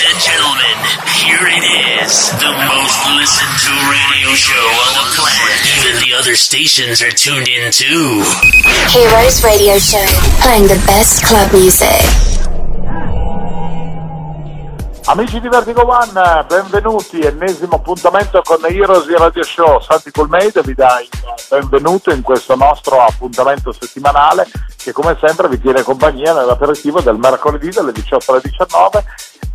Ladies and gentlemen, here it is. The most listened to radio show on the planet. Even the other stations are tuned in too. Heroes Radio Show, playing the best club music. Amici di Vertigo One, benvenuti, ennesimo appuntamento con Heroes Radio Show. Santi Colmeide vi dà il benvenuto in questo nostro appuntamento settimanale che come sempre vi tiene compagnia nell'aperitivo del mercoledì dalle 18 alle 19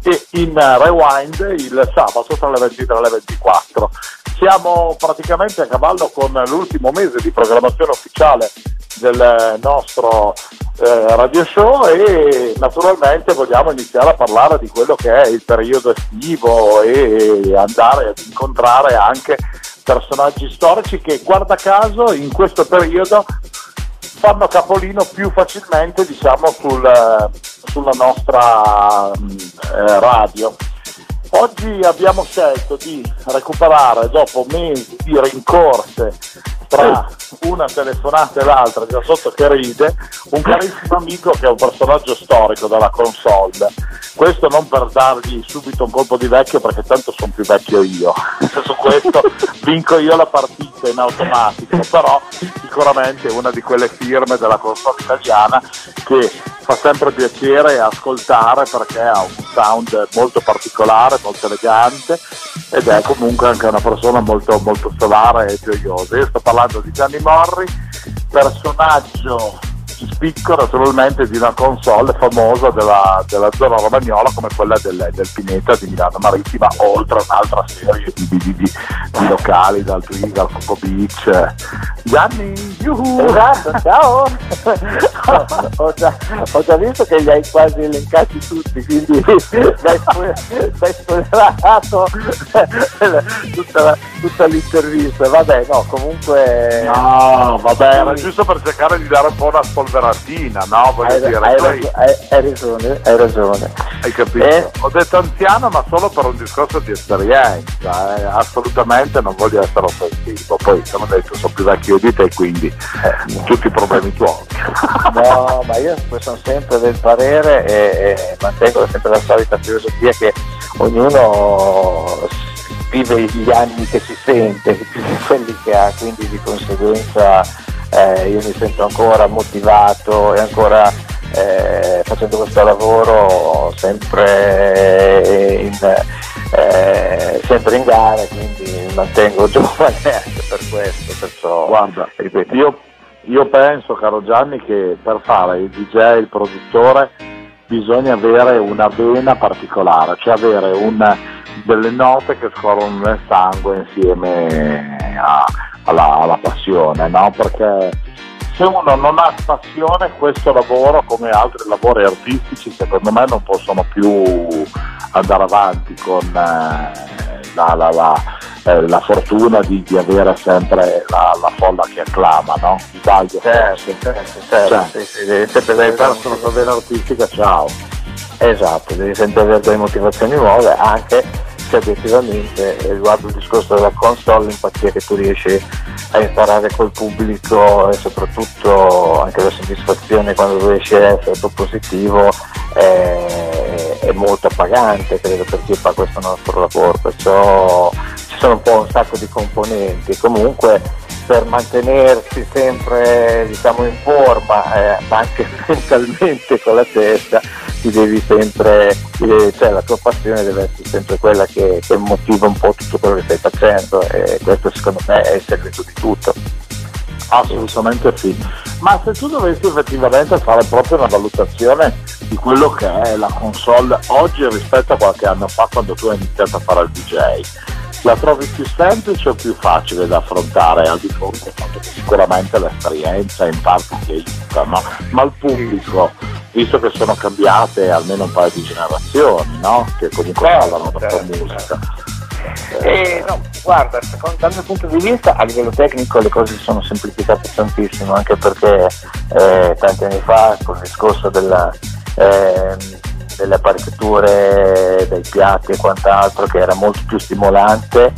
e in rewind il sabato tra le 23 e le 24. Siamo praticamente a cavallo con l'ultimo mese di programmazione ufficiale del nostro eh, radio show e naturalmente vogliamo iniziare a parlare di quello che è il periodo estivo e andare ad incontrare anche personaggi storici che guarda caso in questo periodo fanno capolino più facilmente diciamo sul, sulla nostra eh, radio. Oggi abbiamo scelto di recuperare dopo mesi di rincorse tra una telefonata e l'altra, già sotto che ride, un carissimo amico che è un personaggio storico della console. Questo non per dargli subito un colpo di vecchio perché tanto sono più vecchio io, su questo vinco io la partita in automatico, però sicuramente è una di quelle firme della console italiana che fa sempre piacere ascoltare perché ha un sound molto particolare, molto elegante ed è comunque anche una persona molto, molto solare e gioiosa. Io sto parlando di Gianni Morri, personaggio di spicco naturalmente di una console famosa della, della zona romagnola come quella del, del, Pineta di Milano Marittima, oltre a un'altra serie di, di, di, di locali, dal Twiga al Coco Beach. Gianni, yuhu! Esatto, ciao! ho, già, ho, già, visto che li hai quasi elencati tutti, quindi hai spoilerato tutta, tutta, l'intervista. Vabbè, no, comunque... No, vabbè, era giusto per cercare di dare un po' una spolveratina, no? Voglio hai, dire, hai, poi... hai, hai, ragione, hai ragione. Hai capito? Eh? Ho detto anziano, ma solo per un discorso di esperienza, eh? assolutamente non voglio essere offensivo. Poi, come detto, sono più vecchio di te, quindi eh, tutti i problemi tuoi. No, ma io sono sempre del parere e, e mantengo sempre la solita filosofia che ognuno vive gli anni che si sente più di quelli che ha, quindi di conseguenza eh, io mi sento ancora motivato e ancora eh, facendo questo lavoro sempre in, eh, sempre in gara, quindi mi mantengo giovane anche per questo. Perciò, Guarda, ripeto, io, io penso, caro Gianni, che per fare il DJ, il produttore, bisogna avere una vena particolare, cioè avere una, delle note che scorrono nel sangue insieme a, alla, alla, passione, no? Perché se uno non ha passione questo lavoro come altri lavori artistici secondo me non possono più andare avanti con eh, la, la, la, eh, la, fortuna di, di, avere sempre la, folla che acclama, no? Sbaglio. Certo, certo, certo. Cioè, sì, sì, devi sempre hai perso la tua artistica, ciao. Esatto, devi sempre avere delle motivazioni nuove anche se obiettivamente riguardo il discorso della console l'empatia che tu riesci a imparare col pubblico e soprattutto anche la soddisfazione quando riesci a essere propositivo è, è molto appagante credo per chi fa questo nostro lavoro. Perciò ci sono un po' un sacco di componenti. Comunque per mantenersi sempre diciamo, in forma eh, anche mentalmente con la testa ti devi sempre, eh, cioè la tua passione deve essere sempre quella che, che, motiva un po' tutto quello che stai facendo e questo secondo me è il segreto di tutto. Assolutamente sì. Ma se tu dovessi effettivamente fare proprio una valutazione di quello che è la console oggi rispetto a qualche anno fa quando tu hai iniziato a fare il DJ, la trovi più semplice o più facile da affrontare al di fuori del fatto che sicuramente l'esperienza in parte ti aiuta, no? ma il pubblico, visto che sono cambiate almeno un paio di generazioni, no? che comunque certo, parlano per certo, musica. Certo. Eh, no, guarda, secondo, dal mio punto di vista a livello tecnico le cose si sono semplificate tantissimo, anche perché eh, tanti anni fa con il discorso della, eh, delle apparecchiature, dei piatti e quant'altro che era molto più stimolante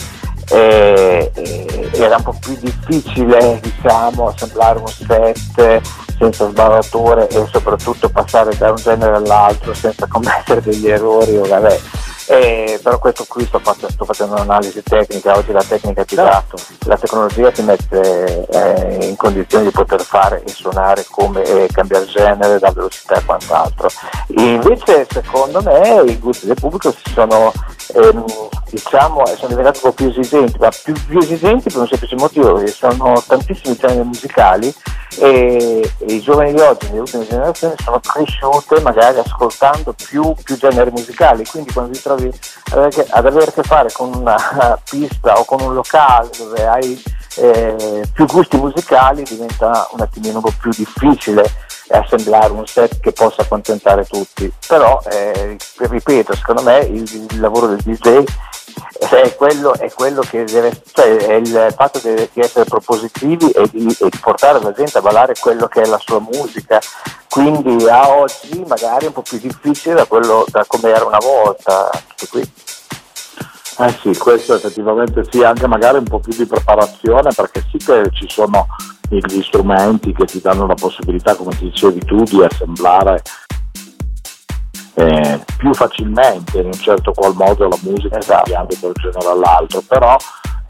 e, e era un po' più difficile diciamo assemblare un set senza sbavature e soprattutto passare da un genere all'altro senza commettere degli errori o vabbè Eh, però questo qui sto, facendo, sto facendo un'analisi tecnica, oggi la tecnica ti dà, la tecnologia ti mette eh, in condizione di poter fare e suonare come eh, cambiare genere, la velocità e quant'altro. Invece secondo me i gusti del pubblico si sono, ehm, diciamo, sono diventati un po' più esigenti, ma più, più esigenti per un semplice motivo, perché sono tantissimi generi musicali e, e, i giovani di oggi, le ultime generazioni, sono cresciute magari ascoltando più, più generi musicali, quindi quando ti trovi ad avere a che fare con una pista o con un locale dove hai eh, più gusti musicali diventa un attimino un po' più difficile assemblare un set che possa accontentare tutti. Però, eh, ripeto, secondo me il, il lavoro del DJ è quello, è quello, che deve, cioè è il fatto di, essere propositivi e di, e di, portare la gente a ballare quello che è la sua musica. Quindi a oggi magari è un po' più difficile da, quello, da come era una volta. Eh sì, questo effettivamente sì, anche magari un po' più di preparazione perché sì che ci sono gli strumenti che ti danno la possibilità, come ti dicevi tu, di assemblare eh, più facilmente in un certo qual modo la musica esatto. cambiando da un genere all'altro, però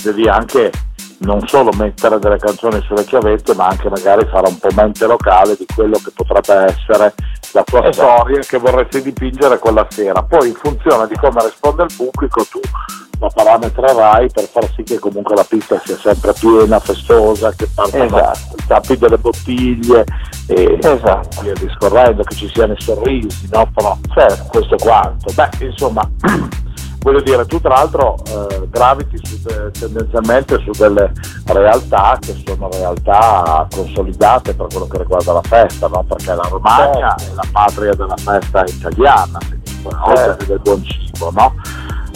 devi anche non solo mettere delle canzoni sulle chiavette, ma anche magari fare un po' mente locale di quello che potrebbe essere la tua esatto. storia che vorresti dipingere quella sera. Poi in funzione di come risponde il pubblico tu la parametrerai per far sì che comunque la pista sia sempre piena, festosa, che parta esatto. tappi delle bottiglie e esatto. via discorrendo, che ci siano i sorrisi, no? Però certo, questo quanto. Beh, insomma, voglio dire, tu tra l'altro eh, graviti su de- tendenzialmente su delle realtà che sono realtà consolidate per quello che riguarda la festa, no? Perché la Romagna certo. è la patria della festa italiana, oltre certo. del buon cibo, no?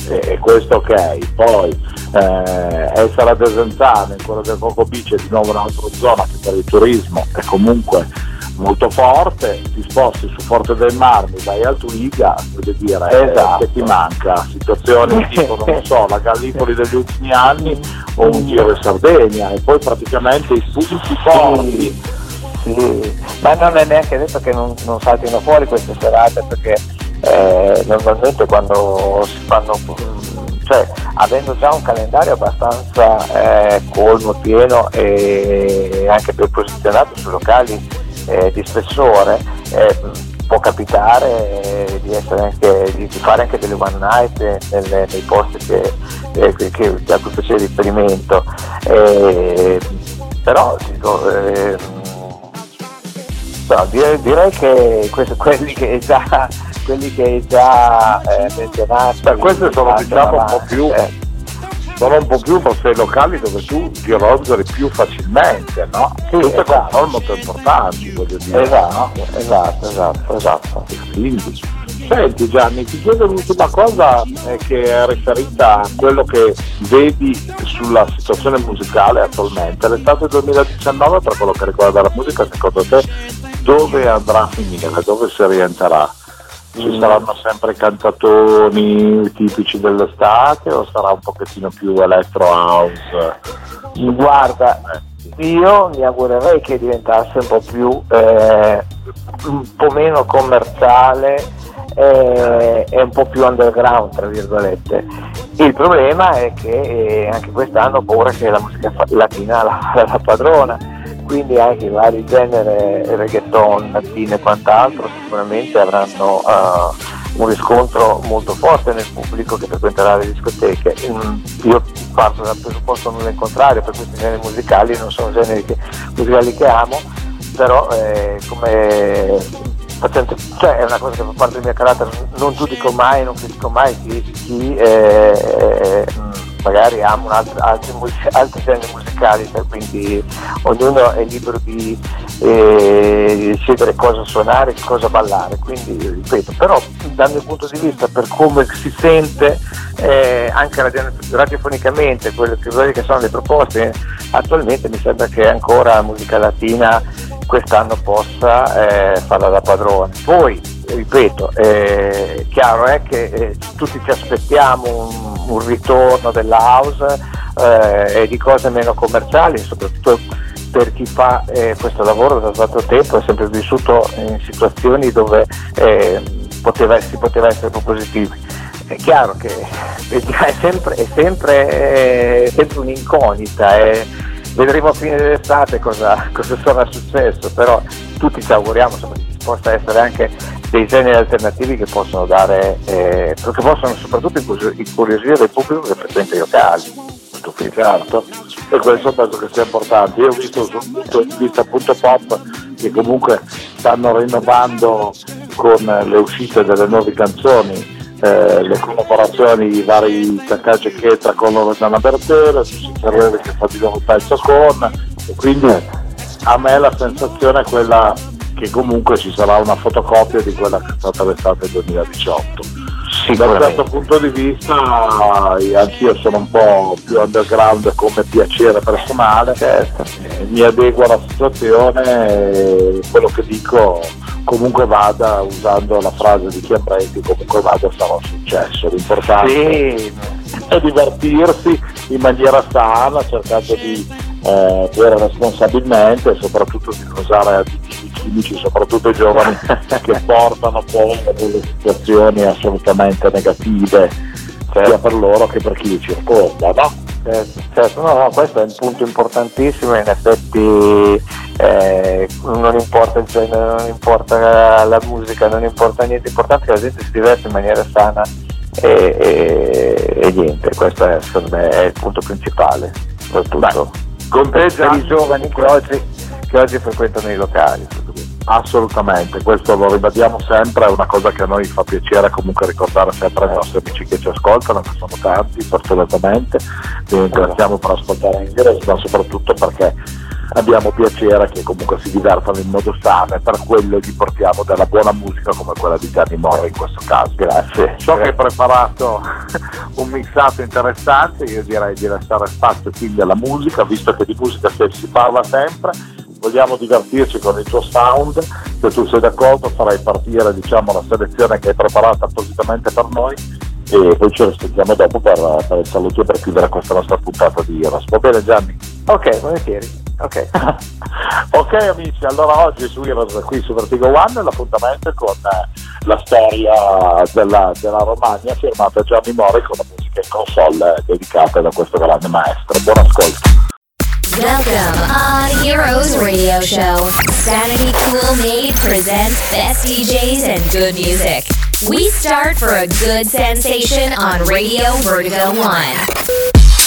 e questo ok, poi eh, essere a Desenzano, in quello del Coco Beach è di nuovo un'altra zona che per il turismo è comunque molto forte, ti sposti su Forte del Marmi, vai al Twiga, voglio dire, eh, esatto. che ti manca, situazioni tipo, non so, la Gallipoli degli ultimi anni o un giro in Sardegna e poi praticamente i pubblici forti. Sì, ma non è neanche detto che non, non saltino fuori queste serate perché eh, normalmente quando si fanno, cioè avendo già un calendario abbastanza eh, colmo, pieno e anche ben posizionato su locali eh, di spessore, eh, può capitare di, anche, di, fare anche delle one night nelle, nei posti che, eh, che, che, a cui facevo riferimento. Eh, però dico, però direi, direi, che questo, quelli che già quelli che hai già eh, menzionato. Beh, queste sono diciamo un po' più. Eh. Sono un po' più forse locali dove tu ti rosoli più facilmente, no? Sì, Queste esatto. sono molto importanti, voglio dire. Esatto, no? esatto, esatto, esatto. Quindi, Senti Gianni, ti chiedo l'ultima cosa eh, che è riferita a quello che vedi sulla situazione musicale attualmente. L'estate 2019 per quello che riguarda la musica, secondo te dove andrà a finire, dove si rientrerà? Ci mm. saranno sempre cantatori tipici dell'estate o sarà un pochettino più electro house? Guarda, io mi augurerei che diventasse un po' più eh, un po' meno commerciale eh, e un po' più underground tra virgolette il problema è che eh, anche quest'anno ho paura che la musica latina la, la padrona quindi anche i vari generi reggaeton, latino e quant'altro sicuramente avranno uh, un riscontro molto forte nel pubblico che frequenterà le discoteche. Mm, io parto dal presupposto non contrario, per questi generi musicali non sono generi che, musicali che amo, però eh, come facente, cioè è una cosa che fa parte del mio carattere, non giudico mai, non critico mai chi, chi eh, eh, magari amo altri, altri, generi musicali, cioè, quindi ognuno è libero di, eh, decidere cosa suonare, cosa ballare, quindi ripeto, però dal mio punto di vista per come si sente eh, anche radio, radiofonicamente quelle che, sono le proposte, attualmente mi sembra che ancora musica latina quest'anno possa eh, farla da padrone. Poi, ripeto, eh, chiaro è che eh, tutti ci aspettiamo un, un ritorno della house eh, e di cose meno commerciali, soprattutto per chi fa eh, questo lavoro da tanto tempo è sempre vissuto in situazioni dove eh, poteva, si poteva essere propositivi. è chiaro che è sempre, è sempre, è sempre un'incognita, è, vedremo a fine dell'estate cosa, cosa, sarà successo, però tutti ci auguriamo insomma, che ci possa essere anche dei generi alternativi che possono dare, eh, che possono soprattutto incuriosire il pubblico che frequenta i locali. Certo, e questo penso che sia importante. Io ho visto sul punto di vista appunto pop che comunque stanno rinnovando con le uscite delle nuove canzoni eh, le collaborazioni di vari Takage Cheta con Loredana Bertele, Susi Carrere che fa di il pezzo con e quindi a me la sensazione è quella che comunque ci sarà una fotocopia di quella che è stata l'estate 2018 da questo punto di vista anch'io sono un po' più underground come piacere personale, certo. mi adeguo alla situazione e quello che dico comunque vada, usando la frase di Chiambrenti, comunque vada sarà un successo. L'importante sì. è divertirsi in maniera sana, cercando di eh, bere responsabilmente e soprattutto di usare additivi chimici, soprattutto i giovani che portano poi a delle situazioni assolutamente negative certo. sia per loro che per chi li circonda. No? Certo, certo. No, no, questo è un punto importantissimo, in effetti eh, non importa il genere, non importa la musica, non importa niente, l'importante è che la gente si diverta in maniera sana e, e, e niente, questo è, secondo me è il punto principale, soprattutto con te per i giovani che oggi, che oggi frequentano i locali. Assolutamente, questo lo ribadiamo sempre, è una cosa che a noi fa piacere comunque ricordare sempre ai nostri amici che ci ascoltano, che sono tanti fortunatamente, vi ringraziamo per ascoltare in diretta, ma soprattutto perché abbiamo piacere che comunque si divertano in modo sano e per quello gli portiamo della buona musica come quella di Gianni Moro in questo caso. Grazie. So che hai preparato un mixato interessante, io direi di lasciare spazio quindi alla musica, visto che di musica si parla sempre vogliamo divertirci con il tuo sound, se tu sei d'accordo farai partire diciamo, la selezione che hai preparato appositamente per noi e poi ci risentiamo dopo per, per il saluto e per chiudere questa nostra puntata di Heroes. Va bene Gianni? Ok, volentieri. Ok. ok amici, allora oggi su Heroes qui su Vertigo One l'appuntamento con eh, la storia della, della Romagna firmata Gianni Mori con la musica in console eh, dedicata da questo grande maestro. Buon ascolto. Welcome on Heroes Radio Show. Sanity Cool Made presents best DJs and good music. We start for a good sensation on Radio Vertigo 1.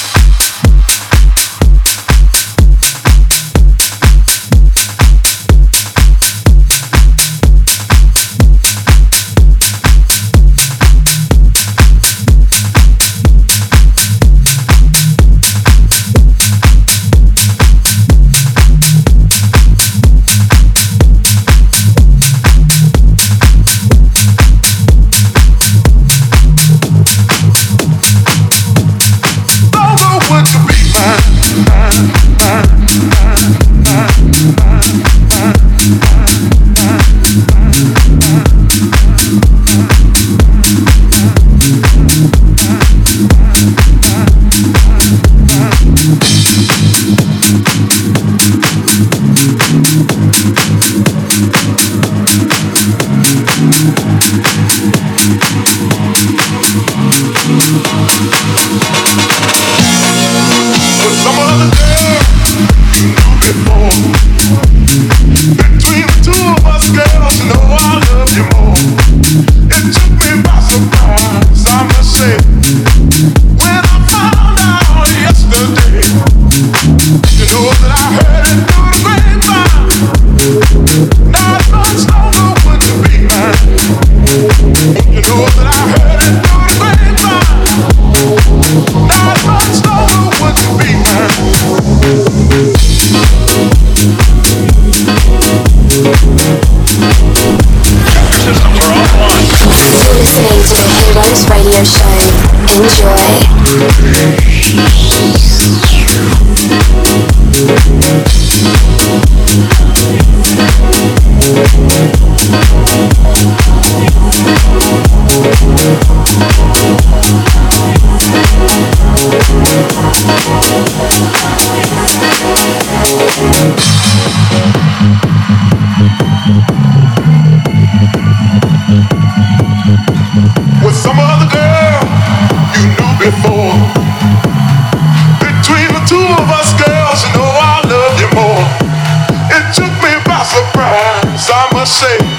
say.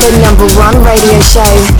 The number one radio show,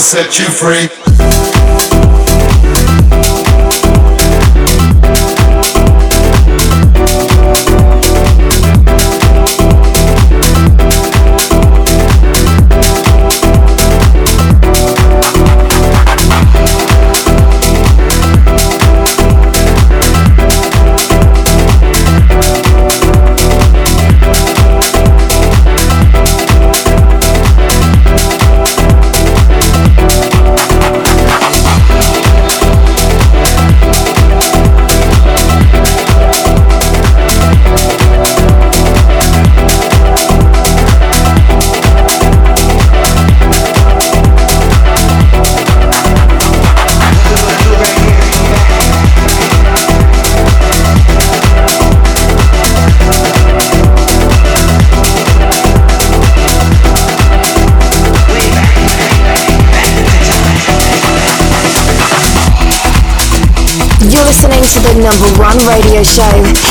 set you free. To the number one radio show,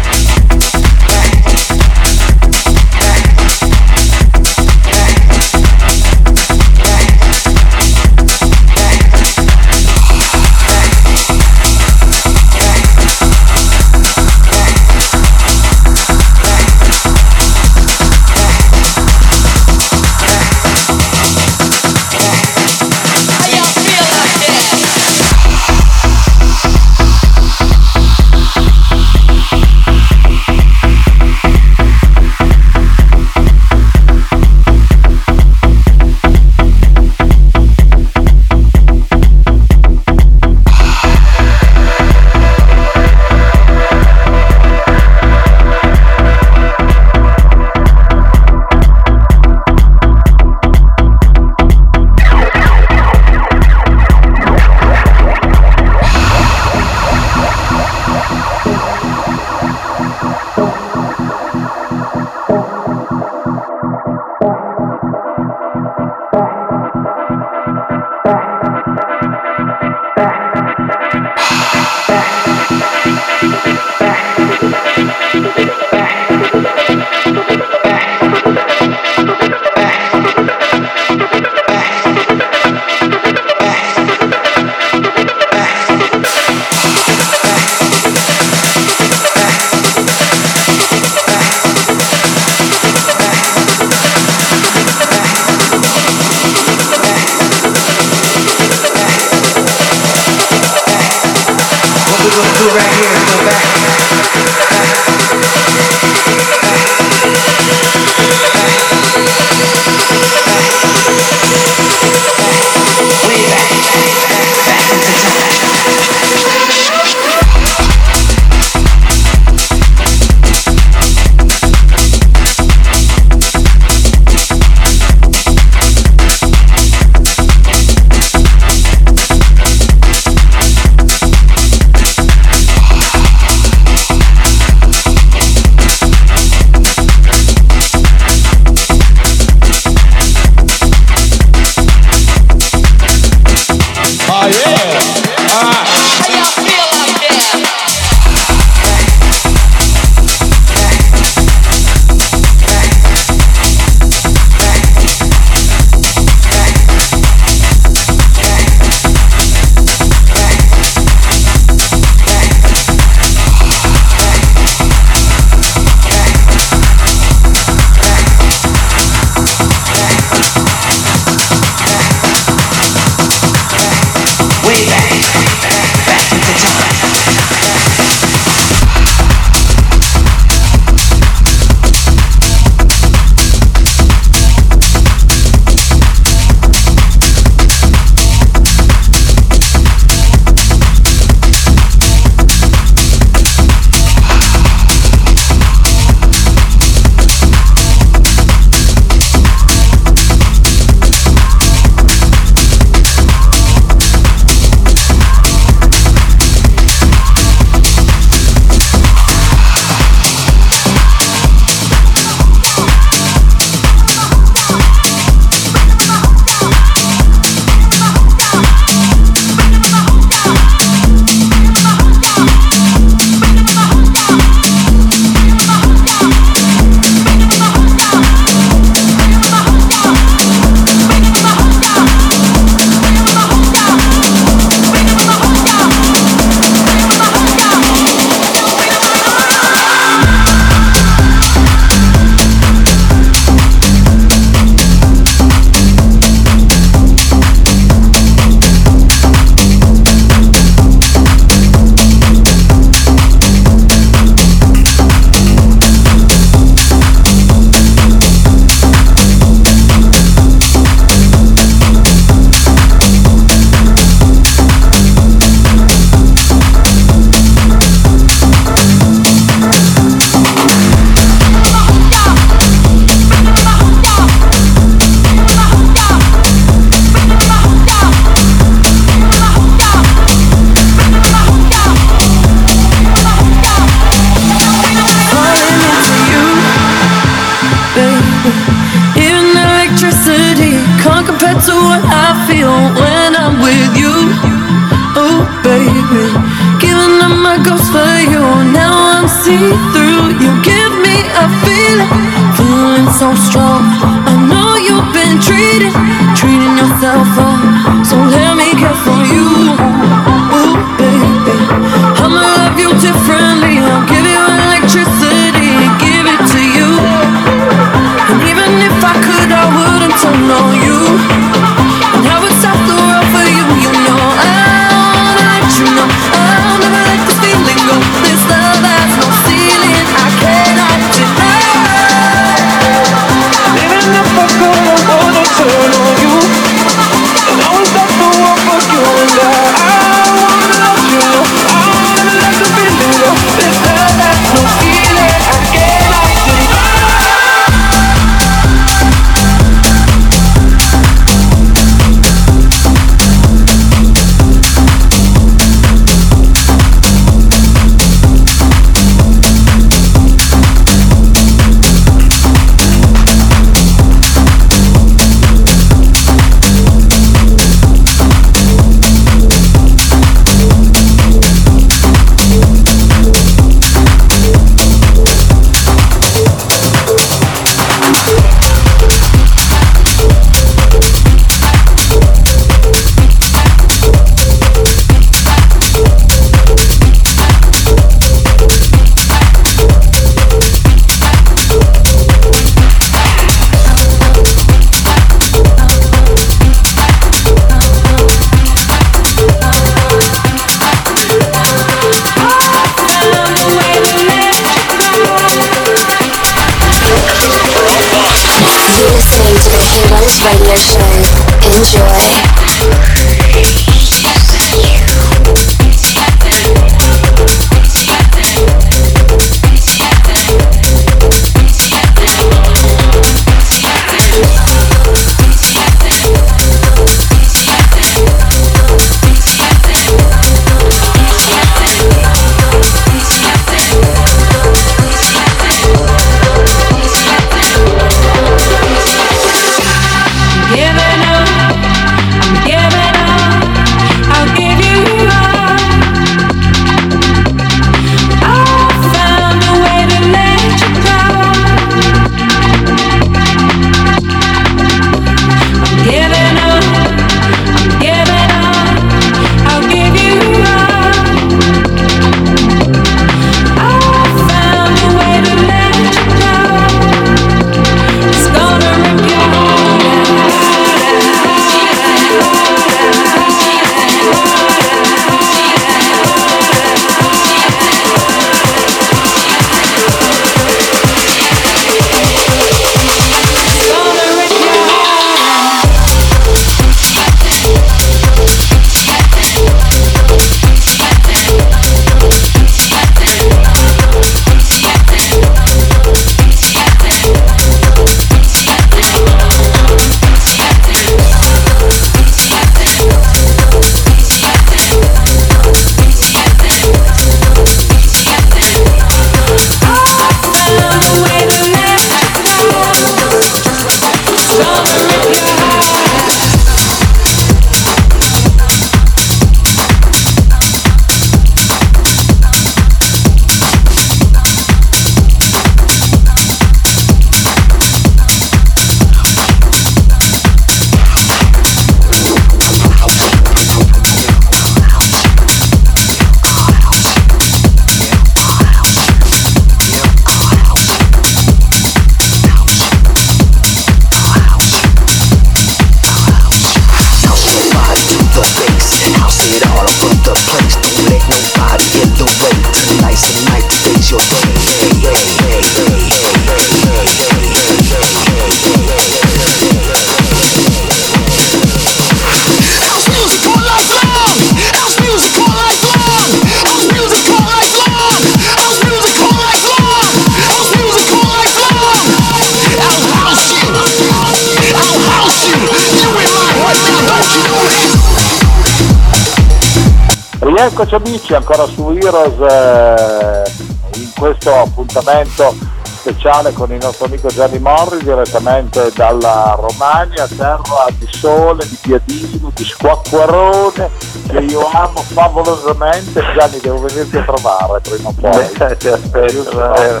that? Rieccoci amici ancora su Heroes eh, in questo appuntamento speciale con il nostro amico Gianni Morri direttamente dalla Romagna, terra di sole, di piadino, di squacquarone che io amo favolosamente. Gianni devo venirti a trovare prima o poi. Beh, ti aspetto, eh,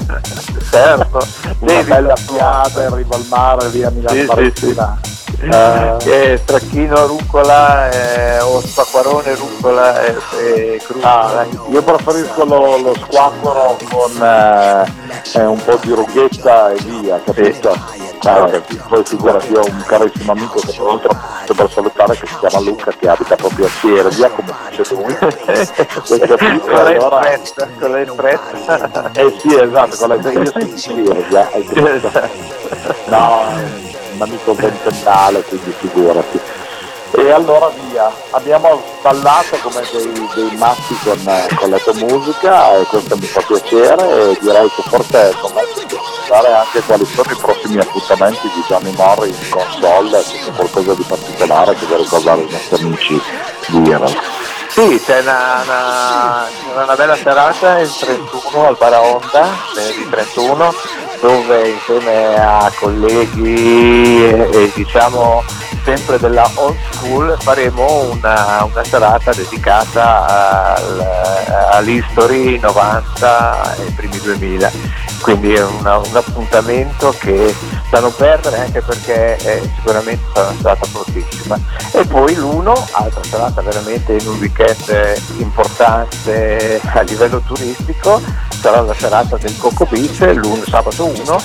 certo. Una Devi bella piada in riva al mare lì a Milano Sì, sì, Parentina. Eh, che stracchino rucola eh, o spacquarone rucola e, e cruda. Ah, io preferisco lo, lo squacquero con eh, eh, un po' di rughetta e via, capito? Eh, poi figurati, io ho un carissimo amico che tra l'altro per salutare che si chiama Luca che abita proprio a Siervia come dice lui. Con Allora- fretta, con le fretta. eh sì, esatto, con le io sono di Siervia, hai capito? No, un amico ventennale, quindi figurati. E allora via, abbiamo ballato come dei, dei matti con, con la tua musica e questo mi fa piacere e direi che forse pensare anche quali sono i prossimi appuntamenti di Gianni Morri in console, se c'è qualcosa di particolare che vuoi ricordare ai nostri amici di Heroes. Sì, c'è una, una- una bella serata il 31 al Baraonda, venerdì 31, dove insieme a colleghi e, diciamo sempre della old school faremo una, una serata dedicata al- all'history 90 e primi 2000 quindi è una- un appuntamento che da non perdere anche perché è sicuramente sarà una serata fortissima e poi l'uno, altra serata veramente in un weekend importante a livello turistico sarà la serata del Coco Beach l'uno sabato 1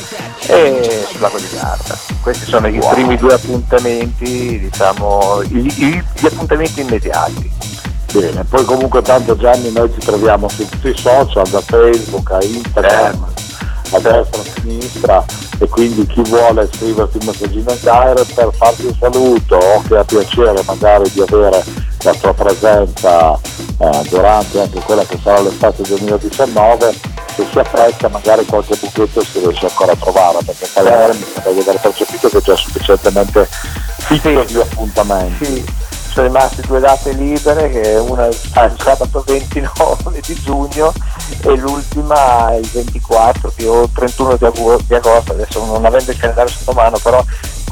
e sul lago di Garda. Questi sono i primi due appuntamenti diciamo i- i- gli appuntamenti immediati. Bene, poi comunque tanto Gianni noi ci troviamo su tutti i social, da Facebook a Instagram, a destra, a sinistra e quindi chi vuole scriverti un messaggino in direct per farti un saluto o che ha piacere magari di avere la tua presenza eh, durante anche quella che sarà l'estate 2019 se si apprezza magari qualche buchetto si riesce ancora a trovare perché Cagliari mi sembra di aver percepito che è già sufficientemente fitto di appuntamenti. Sì, sono rimaste due date libere, che una è il sabato 29 di giugno e l'ultima il 24 che o il 31 di, agu- di agosto, adesso non avendo il calendario sotto mano, però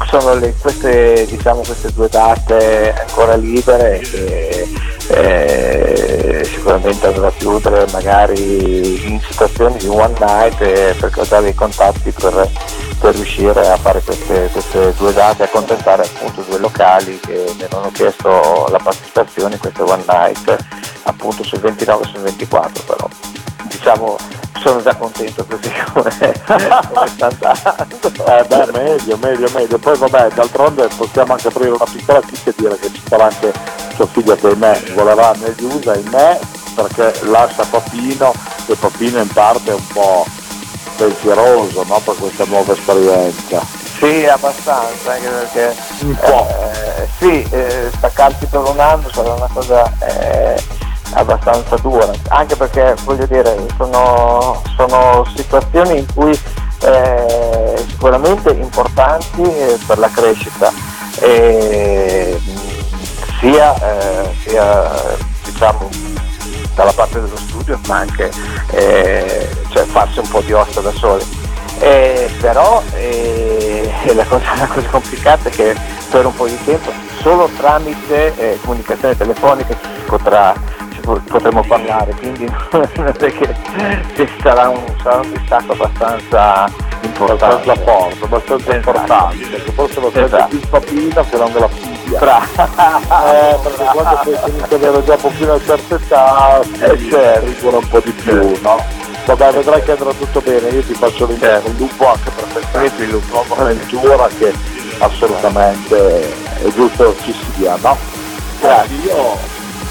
sono le- queste, diciamo, queste due date ancora libere che eh, sicuramente andrò a chiudere magari in situazioni di one night eh, per creare i contatti per, per riuscire a fare queste, queste due date, accontentare appunto due locali che mi hanno chiesto la partecipazione in queste one night appunto sul 29 e sul 24 però diciamo sono già contento così come, come sta andando. Eh beh, meglio, meglio, meglio. Poi vabbè, d'altronde possiamo anche aprire una piccola chicca e dire che ci sarà anche sua figlia che ahimè volerà negli USA, ahimè, perché lascia Papino e Papino in parte è un po' pensieroso no, per questa nuova esperienza. Sì, abbastanza, anche perché Un po'. eh, sì, eh, staccarsi per un anno sarà una cosa eh, abbastanza dura, anche perché voglio dire, sono, sono situazioni in cui eh, sicuramente importanti eh, per la crescita, e, mh, sia, eh, sia diciamo dalla parte dello studio ma anche eh, cioè farsi un po' di ossa da soli. Eh, però eh, la, cosa, la cosa complicata è che per un po' di tempo solo tramite eh, comunicazione telefonica ci potrà, potremo parlare, quindi che, che sarà, un, sarà un distacco abbastanza importante. abbastanza forte, abbastanza Esatto. importante, perché forse lo Esatto. più il papino che non la figlia. Bra- Eh, perché quando poi ad avere già un pochino una certa età si Eh, certo. rigora un po' di più, no? Vabbè, vedrai che andrà tutto bene, io ti faccio l'interno il lupo anche per questa nuova avventura che assolutamente è giusto ci sia, no? Grazie, io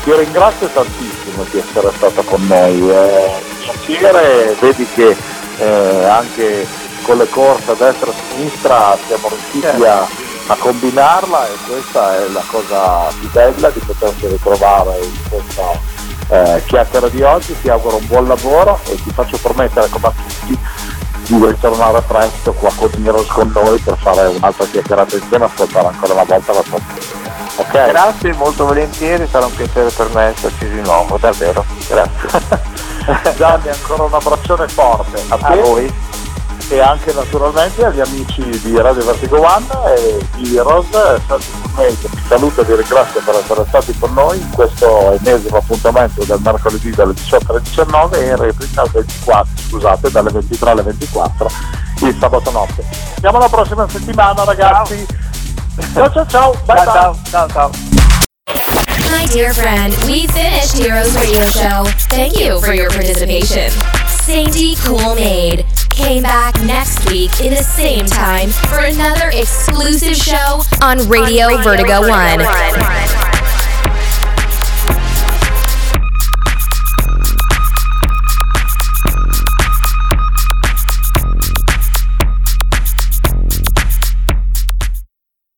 ti ringrazio tantissimo di essere stata con noi, è un piacere, vedi che eh, anche con le corse a destra e a sinistra siamo riusciti a, a combinarla e questa è la cosa più bella di potersi ritrovare in questa eh, chiacchiera di oggi, ti auguro un buon lavoro e ti faccio promettere come a tutti di ritornare presto qua con Heroes con noi per fare un'altra chiacchierata insieme e ascoltare ancora una volta la tua musica. Ok? Grazie, molto volentieri, sarà un piacere per me esserci di nuovo, davvero. Grazie. Gianni, ancora un abbraccione forte. A, A voi. e anche naturalmente agli amici di Radio Vertigo One e di Heroes, Santi vi saluto e vi ringrazio per essere stati con noi in questo ennesimo appuntamento del mercoledì dalle 18 alle 19 e in replica 24, scusate, dalle 23 alle 24 il sabato notte. Siamo la prossima settimana ragazzi. Ciao ciao ciao, bye ciao, ciao, ciao, ciao. My dear friend, we finished Heroes Radio Show. Thank you for your participation. Sandy Cool Maid came back next week in the same time for another exclusive show on Radio, Vertigo, Vertigo 1. 1.